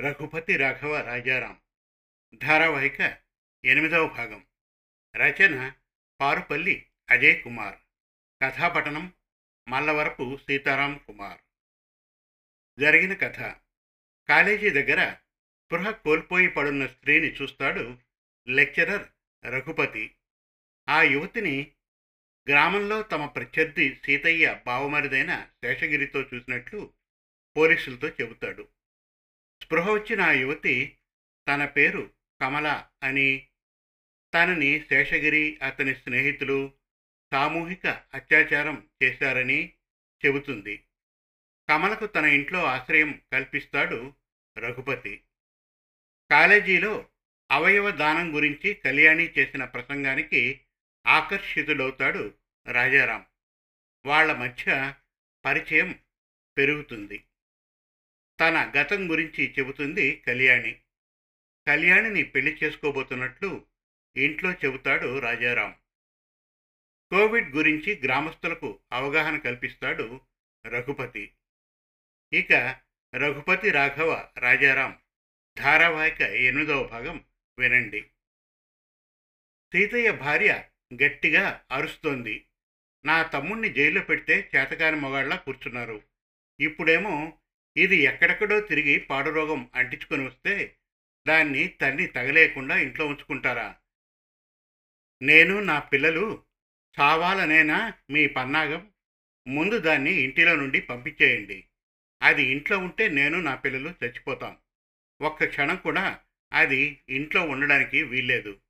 రఘుపతి రాఘవ రాజారాం. ధారావాహిక ఎనిమిదవ భాగం. రచన పారుపల్లి అజయ్ కుమార్. కథాపటనం మల్లవరపు సీతారాం కుమార్. జరిగిన కథ. కాలేజీ దగ్గర స్పృహ కోల్పోయి పడున్న స్త్రీని చూస్తాడు లెక్చరర్ రఘుపతి. ఆ యువతిని గ్రామంలో తమ ప్రత్యర్థి సీతయ్య బావమరిదైన శేషగిరితో చూసినట్లు పోలీసులతో చెబుతాడు. స్పృహ వచ్చిన ఆ యువతి తన పేరు కమల అని తనని శేషగిరి అతని స్నేహితులు సామూహిక అత్యాచారం చేశారని చెబుతుంది. కమలకు తన ఇంట్లో ఆశ్రయం కల్పిస్తాడు రఘుపతి. కాలేజీలో అవయవ దానం గురించి కళ్యాణి చేసిన ప్రసంగానికి ఆకర్షితుడవుతాడు రాజారాం. వాళ్ళ మధ్య పరిచయం పెరుగుతుంది. తన గతం గురించి చెబుతుంది కళ్యాణి. కళ్యాణిని పెళ్ళి చేసుకోబోతున్నట్లు ఇంట్లో చెబుతాడు రాజారాం. కోవిడ్ గురించి గ్రామస్తులకు అవగాహన కల్పిస్తాడు రఘుపతి. ఇక రఘుపతి రాఘవ రాజారాం ధారావాహిక ఎనిమిదవ భాగం వినండి. సీతయ్య భార్య గట్టిగా అరుస్తోంది. నా తమ్ముణ్ణి జైల్లో పెడితే చేతకాని మొగాళ్ళ కూర్చున్నారు. ఇప్పుడేమో ఇది ఎక్కడెక్కడో తిరిగి పాడురోగం అంటించుకొని వస్తే దాన్ని తన్ని తగలేకుండా ఇంట్లో ఉంచుకుంటారా? నేను నా పిల్లలు చావాలనేనా మీ పన్నాగం? ముందు దాన్ని ఇంటిలో నుండి పంపించేయండి. అది ఇంట్లో ఉంటే నేను నా పిల్లలు చచ్చిపోతాం. ఒక్క క్షణం కూడా అది ఇంట్లో ఉండడానికి వీల్లేదు.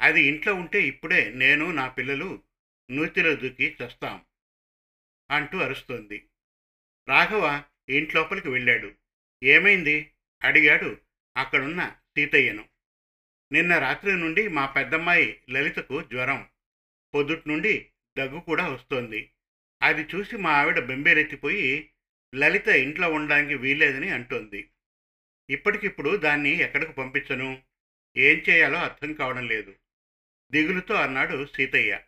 అది ఇంట్లో ఉంటే ఇప్పుడే నేను నా పిల్లలు నూతిలో దూకి చస్తాం అంటూ అరుస్తోంది. రాఘవ ఇంట్లోపలికి వెళ్ళాడు. ఏమైంది? అడిగాడు అక్కడున్న సీతయ్యను. నిన్న రాత్రి నుండి మా పెద్దమ్మాయి లలితకు జ్వరం. పొద్దుటి నుండి దగ్గు కూడా వస్తోంది. అది చూసి మా ఆవిడ బెంబేలెత్తిపోయి లలిత ఇంట్లో ఉండడానికి వీల్లేదని అంటోంది. ఇప్పటికిప్పుడు దాన్ని ఎక్కడికి పంపించను? ఏం చేయాలో అర్థం కావడం లేదు. దిగులుతో అన్నాడు సీతయ్య.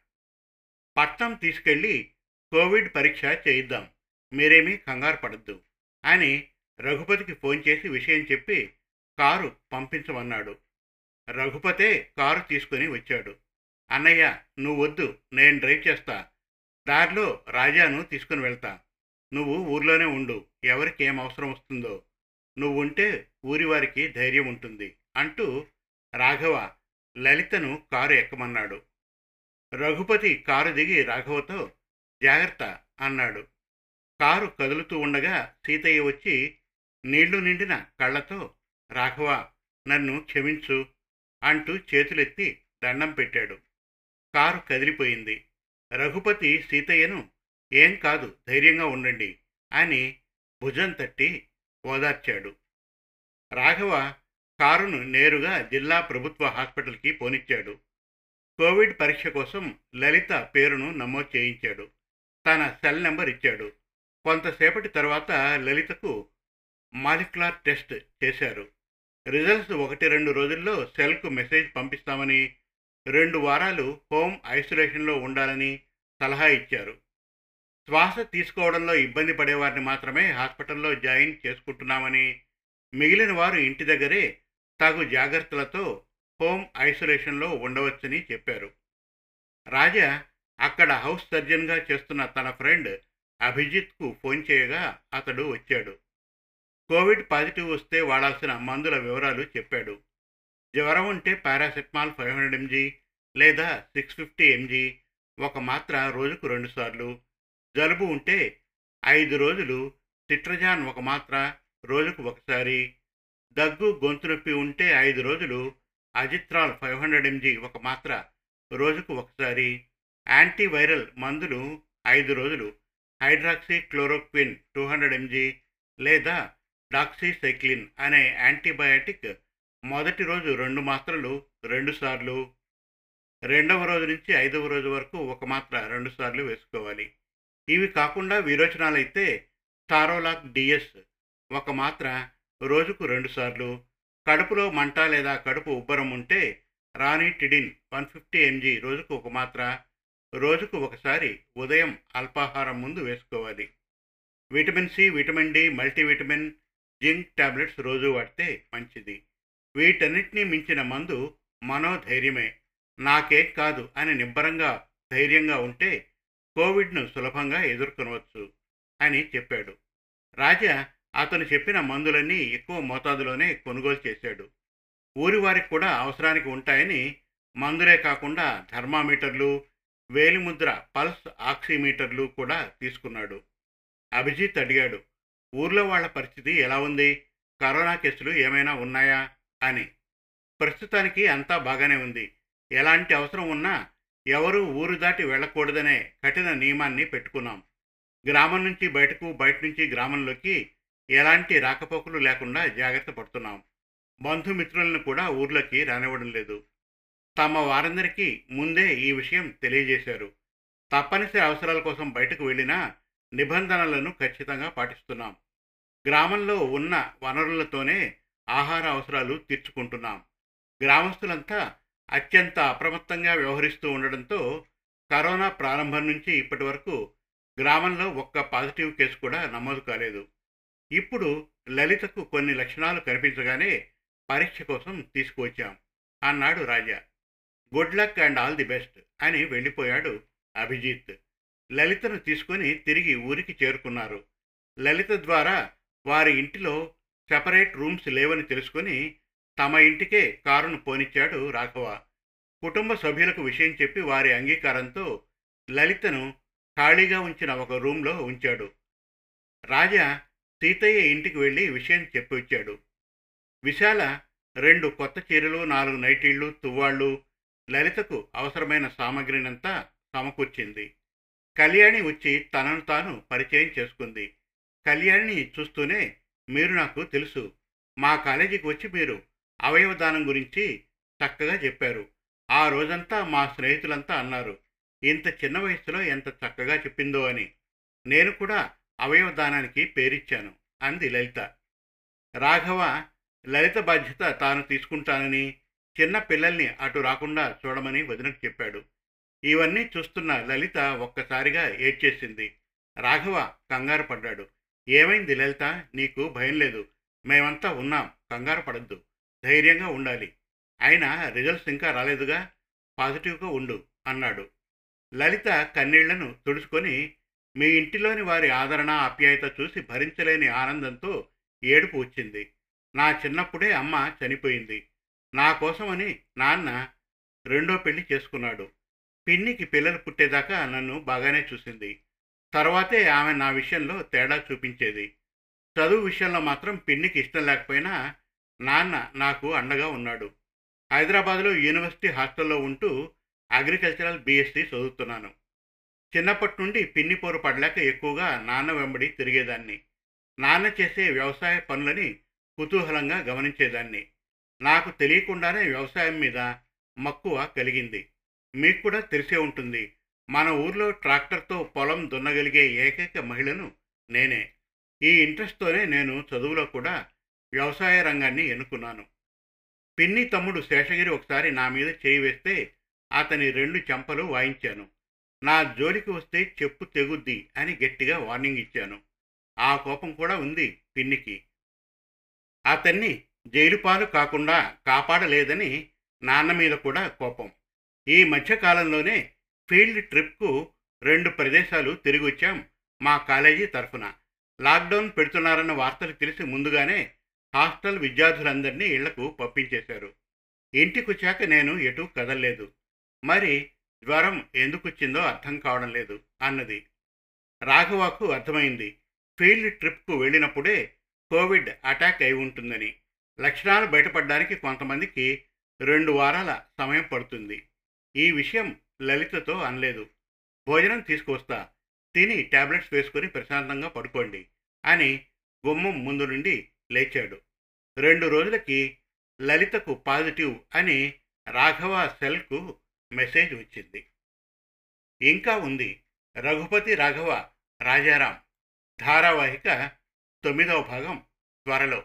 పట్నం తీసుకెళ్ళి కోవిడ్ పరీక్ష చేయిద్దాం. మీరేమీ కంగారు పడద్దు. అని రఘుపతికి ఫోన్ చేసి విషయం చెప్పి కారు పంపించమన్నాడు. రఘుపతే కారు తీసుకుని వచ్చాడు. అన్నయ్య నువ్వు వద్దు నేను డ్రైవ్ చేస్తా. దారిలో రాజాను తీసుకుని వెళ్తా. నువ్వు ఊర్లోనే ఉండు ఎవరికి ఏం అవసరం వస్తుందో. నువ్వు ఉంటే ఊరి వారికి ధైర్యం ఉంటుంది అంటూ రాఘవ లలితను కారు ఎక్కమన్నాడు. రఘుపతి కారు దిగి రాఘవతో జాగ్రత్త అన్నాడు. కారు కదులుతూ ఉండగా సీతయ్య వచ్చి నీళ్ళు నిండిన కళ్ళతో రాఘవ నన్ను క్షమించు అంటూ చేతులెత్తి దండం పెట్టాడు. కారు కదిలిపోయింది. రఘుపతి సీతయ్యను ఏం కాదు ధైర్యంగా ఉండండి అని భుజం తట్టి ఓదార్చాడు. రాఘవ కారును నేరుగా జిల్లా ప్రభుత్వ హాస్పిటల్కి పోనిచ్చాడు. కోవిడ్ పరీక్ష కోసం లలిత పేరును నమోదు చేయించాడు. తన సెల్ నెంబర్ ఇచ్చాడు. కొంతసేపటి తర్వాత లలితకు మాలిక్యులర్ టెస్ట్ చేశారు. రిజల్ట్స్ ఒకటి రెండు రోజుల్లో సెల్కు మెసేజ్ పంపిస్తామని రెండు వారాలు హోమ్ ఐసోలేషన్లో ఉండాలని సలహా ఇచ్చారు. శ్వాస తీసుకోవడంలో ఇబ్బంది పడేవారిని మాత్రమే హాస్పిటల్లో జాయిన్ చేసుకుంటున్నామని మిగిలిన వారు ఇంటి దగ్గరే తగు జాగ్రత్తలతో హోమ్ ఐసోలేషన్లో ఉండవచ్చని చెప్పారు. రాజా అక్కడ హౌస్ సర్జన్గా చేస్తున్న తన ఫ్రెండ్ అభిజిత్కు ఫోన్ చేయగా అతడు వచ్చాడు. కోవిడ్ పాజిటివ్ వస్తే వాడాల్సిన మందుల వివరాలు చెప్పాడు. జ్వరం ఉంటే పారాసెటమాల్ ఫైవ్ హండ్రెడ్ ఎంజీ లేదా సిక్స్ ఫిఫ్టీ ఎంజీ ఒక మాత్ర రోజుకు రెండుసార్లు జలుబు ఉంటే ఐదు రోజులు సిట్రజాన్ ఒక మాత్ర రోజుకు ఒకసారి. దగ్గు గొంతు నొప్పి ఉంటే ఐదు రోజులు అజిత్రాల్ ఫైవ్ హండ్రెడ్ ఎంజీ ఒక మాత్ర రోజుకు ఒకసారి. యాంటీవైరల్ మందులు ఐదు రోజులు. Hydroxychloroquine two hundred MG లేదా డాక్సీసైక్లిన్ అనే యాంటీబయాటిక్ మొదటి రోజు రెండు మాత్రలు రెండుసార్లు రెండవ రోజు నుంచి ఐదవ రోజు వరకు ఒక మాత్ర రెండుసార్లు వేసుకోవాలి. ఇవి కాకుండా విరోచనాలైతే టారోలాక్ డిఎస్ ఒక మాత్ర రోజుకు రెండుసార్లు కడుపులో మంట లేదా కడుపు ఉబ్బరం ఉంటే రానిటిడిన్ వన్ ఫిఫ్టీ ఎంజీ రోజుకు ఒక మాత్ర రోజుకు ఒకసారి ఉదయం అల్పాహారం ముందు వేసుకోవాలి. Vitamin C vitamin D multivitamin zinc tablets రోజు వాడితే మంచిది. వీటన్నిటినీ మించిన మందు మనోధైర్యమే. నాకేం కాదు అని నిబ్బరంగా ధైర్యంగా ఉంటే కోవిడ్ను సులభంగా ఎదుర్కొనవచ్చు అని చెప్పాడు. రాజా అతను చెప్పిన మందులన్నీ ఎక్కువ మోతాదులోనే కొనుగోలు చేశాడు. ఊరి వారికి కూడా అవసరానికి ఉంటాయని మందులే కాకుండా థర్మామీటర్లు వేలిముద్ర పల్స్ ఆక్సిమీటర్లు కూడా తీసుకున్నాడు. అభిజిత్ అడిగాడు ఊర్లో వాళ్ళ పరిస్థితి ఎలా ఉంది? కరోనా కేసులు ఏమైనా ఉన్నాయా? అని. ప్రస్తుతానికి అంతా బాగానే ఉంది. ఎలాంటి అవసరం ఉన్నా ఎవరూ ఊరు దాటి వెళ్ళకూడదనే కఠిన నియమాన్ని పెట్టుకున్నాం. గ్రామం నుంచి బయటకు బయట నుంచి గ్రామంలోకి ఎలాంటి రాకపోకలు లేకుండా జాగ్రత్త పడుతున్నాం. బంధుమిత్రులను కూడా ఊర్లోకి రానివ్వడం లేదు. తమ వారందరికీ ముందే ఈ విషయం తెలియజేశారు. తప్పనిసరి అవసరాల కోసం బయటకు వెళ్ళినా నిబంధనలను ఖచ్చితంగా పాటిస్తున్నాం. గ్రామంలో ఉన్న వనరులతోనే ఆహార అవసరాలు తీర్చుకుంటున్నాం. గ్రామస్తులంతా అత్యంత అప్రమత్తంగా వ్యవహరిస్తూ ఉండడంతో కరోనా ప్రారంభం నుంచి ఇప్పటి వరకు గ్రామంలో ఒక్క పాజిటివ్ కేసు కూడా నమోదు కాలేదు. ఇప్పుడు లలితకు కొన్ని లక్షణాలు కనిపించగానే పరీక్ష కోసం తీసుకువచ్చాం. అన్నాడు Raja. Good luck and all the best అని వెళ్ళిపోయాడు అభిజిత్. లలితను తీసుకొని తిరిగి ఊరికి చేరుకున్నారు. లలిత ద్వారా వారి ఇంటిలో సెపరేట్ రూమ్స్ లేవని తెలుసుకొని తమ ఇంటికే కారును పోనిచ్చాడు రాఘవ. కుటుంబ సభ్యులకు విషయం చెప్పి వారి అంగీకారంతో లలితను ఖాళీగా ఉంచిన ఒక రూమ్లో ఉంచాడు. రాజా సీతయ్య ఇంటికి వెళ్ళి విషయం చెప్పి వచ్చాడు విశాల రెండు కొత్త చీరలు నాలుగు నైటీళ్ళు తువ్వాళ్ళు లలితకు అవసరమైన సామగ్రినంతా సమకూర్చింది. కళ్యాణి వచ్చి తనను తాను పరిచయం చేసుకుంది. కళ్యాణిని చూస్తూనే మీరు నాకు తెలుసు. మా కాలేజీకి వచ్చి మీరు అవయవదానం గురించి చక్కగా చెప్పారు. ఆ రోజంతా మా స్నేహితులంతా అన్నారు. ఇంత చిన్న వయసులో ఎంత చక్కగా చెప్పిందో అని. నేను కూడా అవయవదానానికి పేరిచ్చాను అంది లలిత. రాఘవ లలిత బాధ్యత తాను తీసుకుంటానని చిన్న పిల్లల్ని అటు రాకుండా చూడమని వదినకు చెప్పాడు. ఇవన్నీ చూస్తున్న లలిత ఒక్కసారిగా ఏడ్చేసింది. రాఘవ కంగారు పడ్డాడు. ఏమైంది లలిత? నీకు భయం లేదు. మేమంతా ఉన్నాం. కంగారు పడద్దు. ధైర్యంగా ఉండాలి. అయినా రిజల్ట్స్ ఇంకా రాలేదుగా? పాజిటివ్గా ఉండు అన్నాడు. లలిత కన్నీళ్ళను తుడుచుకొని మీ ఇంటిలోని వారి ఆదరణ ఆప్యాయత చూసి భరించలేని ఆనందంతో ఏడుపు వచ్చింది. నా చిన్నప్పుడే అమ్మ చనిపోయింది. నా కోసమని నాన్న రెండో పెళ్ళి చేసుకున్నాడు. పిన్నికి పిల్లలు పుట్టేదాకా నన్ను బాగానే చూసింది. తర్వాతే ఆమె నా విషయంలో తేడా చూపించేది. చదువు విషయంలో మాత్రం పిన్నికి ఇష్టం లేకపోయినా నాన్న నాకు అండగా ఉన్నాడు. హైదరాబాద్లో యూనివర్సిటీ హాస్టల్లో ఉంటూ అగ్రికల్చరల్ బీఎస్సీ చదువుతున్నాను. చిన్నప్పటి నుండి పిన్ని పోరు పడలేక ఎక్కువగా నాన్న వెంబడి తిరిగేదాన్ని. నాన్న చేసే వ్యవసాయ పనులని కుతూహలంగా గమనించేదాన్ని. నాకు తెలియకుండానే వ్యవసాయం మీద మక్కువ కలిగింది. మీకు కూడా తెలిసే ఉంటుంది. మన ఊర్లో ట్రాక్టర్తో పొలం దున్నగలిగే ఏకైక మహిళను నేనే. ఈ ఇంట్రెస్ట్తోనే నేను చదువులో కూడా వ్యవసాయ రంగాన్ని ఎన్నుకున్నాను. పిన్ని తమ్ముడు శేషగిరి ఒకసారి నా మీద చేయి వేస్తే అతని రెండు చెంపలు వాయించాను. నా జోలికి వస్తే చెప్పు తెగుద్ది అని గట్టిగా వార్నింగ్ ఇచ్చాను. ఆ కోపం కూడా ఉంది పిన్నికి. అతన్ని జైలుపాలు కాకుండా కాపాడలేదని నాన్న మీద కూడా కోపం. ఈ మధ్యకాలంలోనే ఫీల్డ్ ట్రిప్కు రెండు ప్రదేశాలు తిరిగి వచ్చాం మా కాలేజీ తరఫున. లాక్డౌన్ పెడుతున్నారన్న వార్తలు తెలిసి ముందుగానే హాస్టల్ విద్యార్థులందరినీ ఇళ్ళకు పంపించేశారు. ఇంటికొచ్చాక నేను ఎటూ కదలలేదు. మరి జ్వరం ఎందుకు వచ్చిందో అర్థం కావడం లేదు అన్నది. రాఘవాకు అర్థమైంది. ఫీల్డ్ ట్రిప్కు వెళ్ళినప్పుడే కోవిడ్ అటాక్ అయి ఉంటుందని. లక్షణాలు బయటపడడానికి కొంతమందికి రెండు వారాల సమయం పడుతుంది. ఈ విషయం లలితతో అనలేదు. భోజనం తీసుకొస్తా తిని టాబ్లెట్స్ వేసుకొని ప్రశాంతంగా పడుకోండి అని గుమ్మం ముందు నుండి లేచాడు. రెండు రోజులకి లలితకు పాజిటివ్ అని రాఘవ సెల్కు మెసేజ్ వచ్చింది. ఇంకా ఉంది. రఘుపతి రాఘవ రాజారాం. ధారావాహిక తొమ్మిదవ భాగం త్వరలో.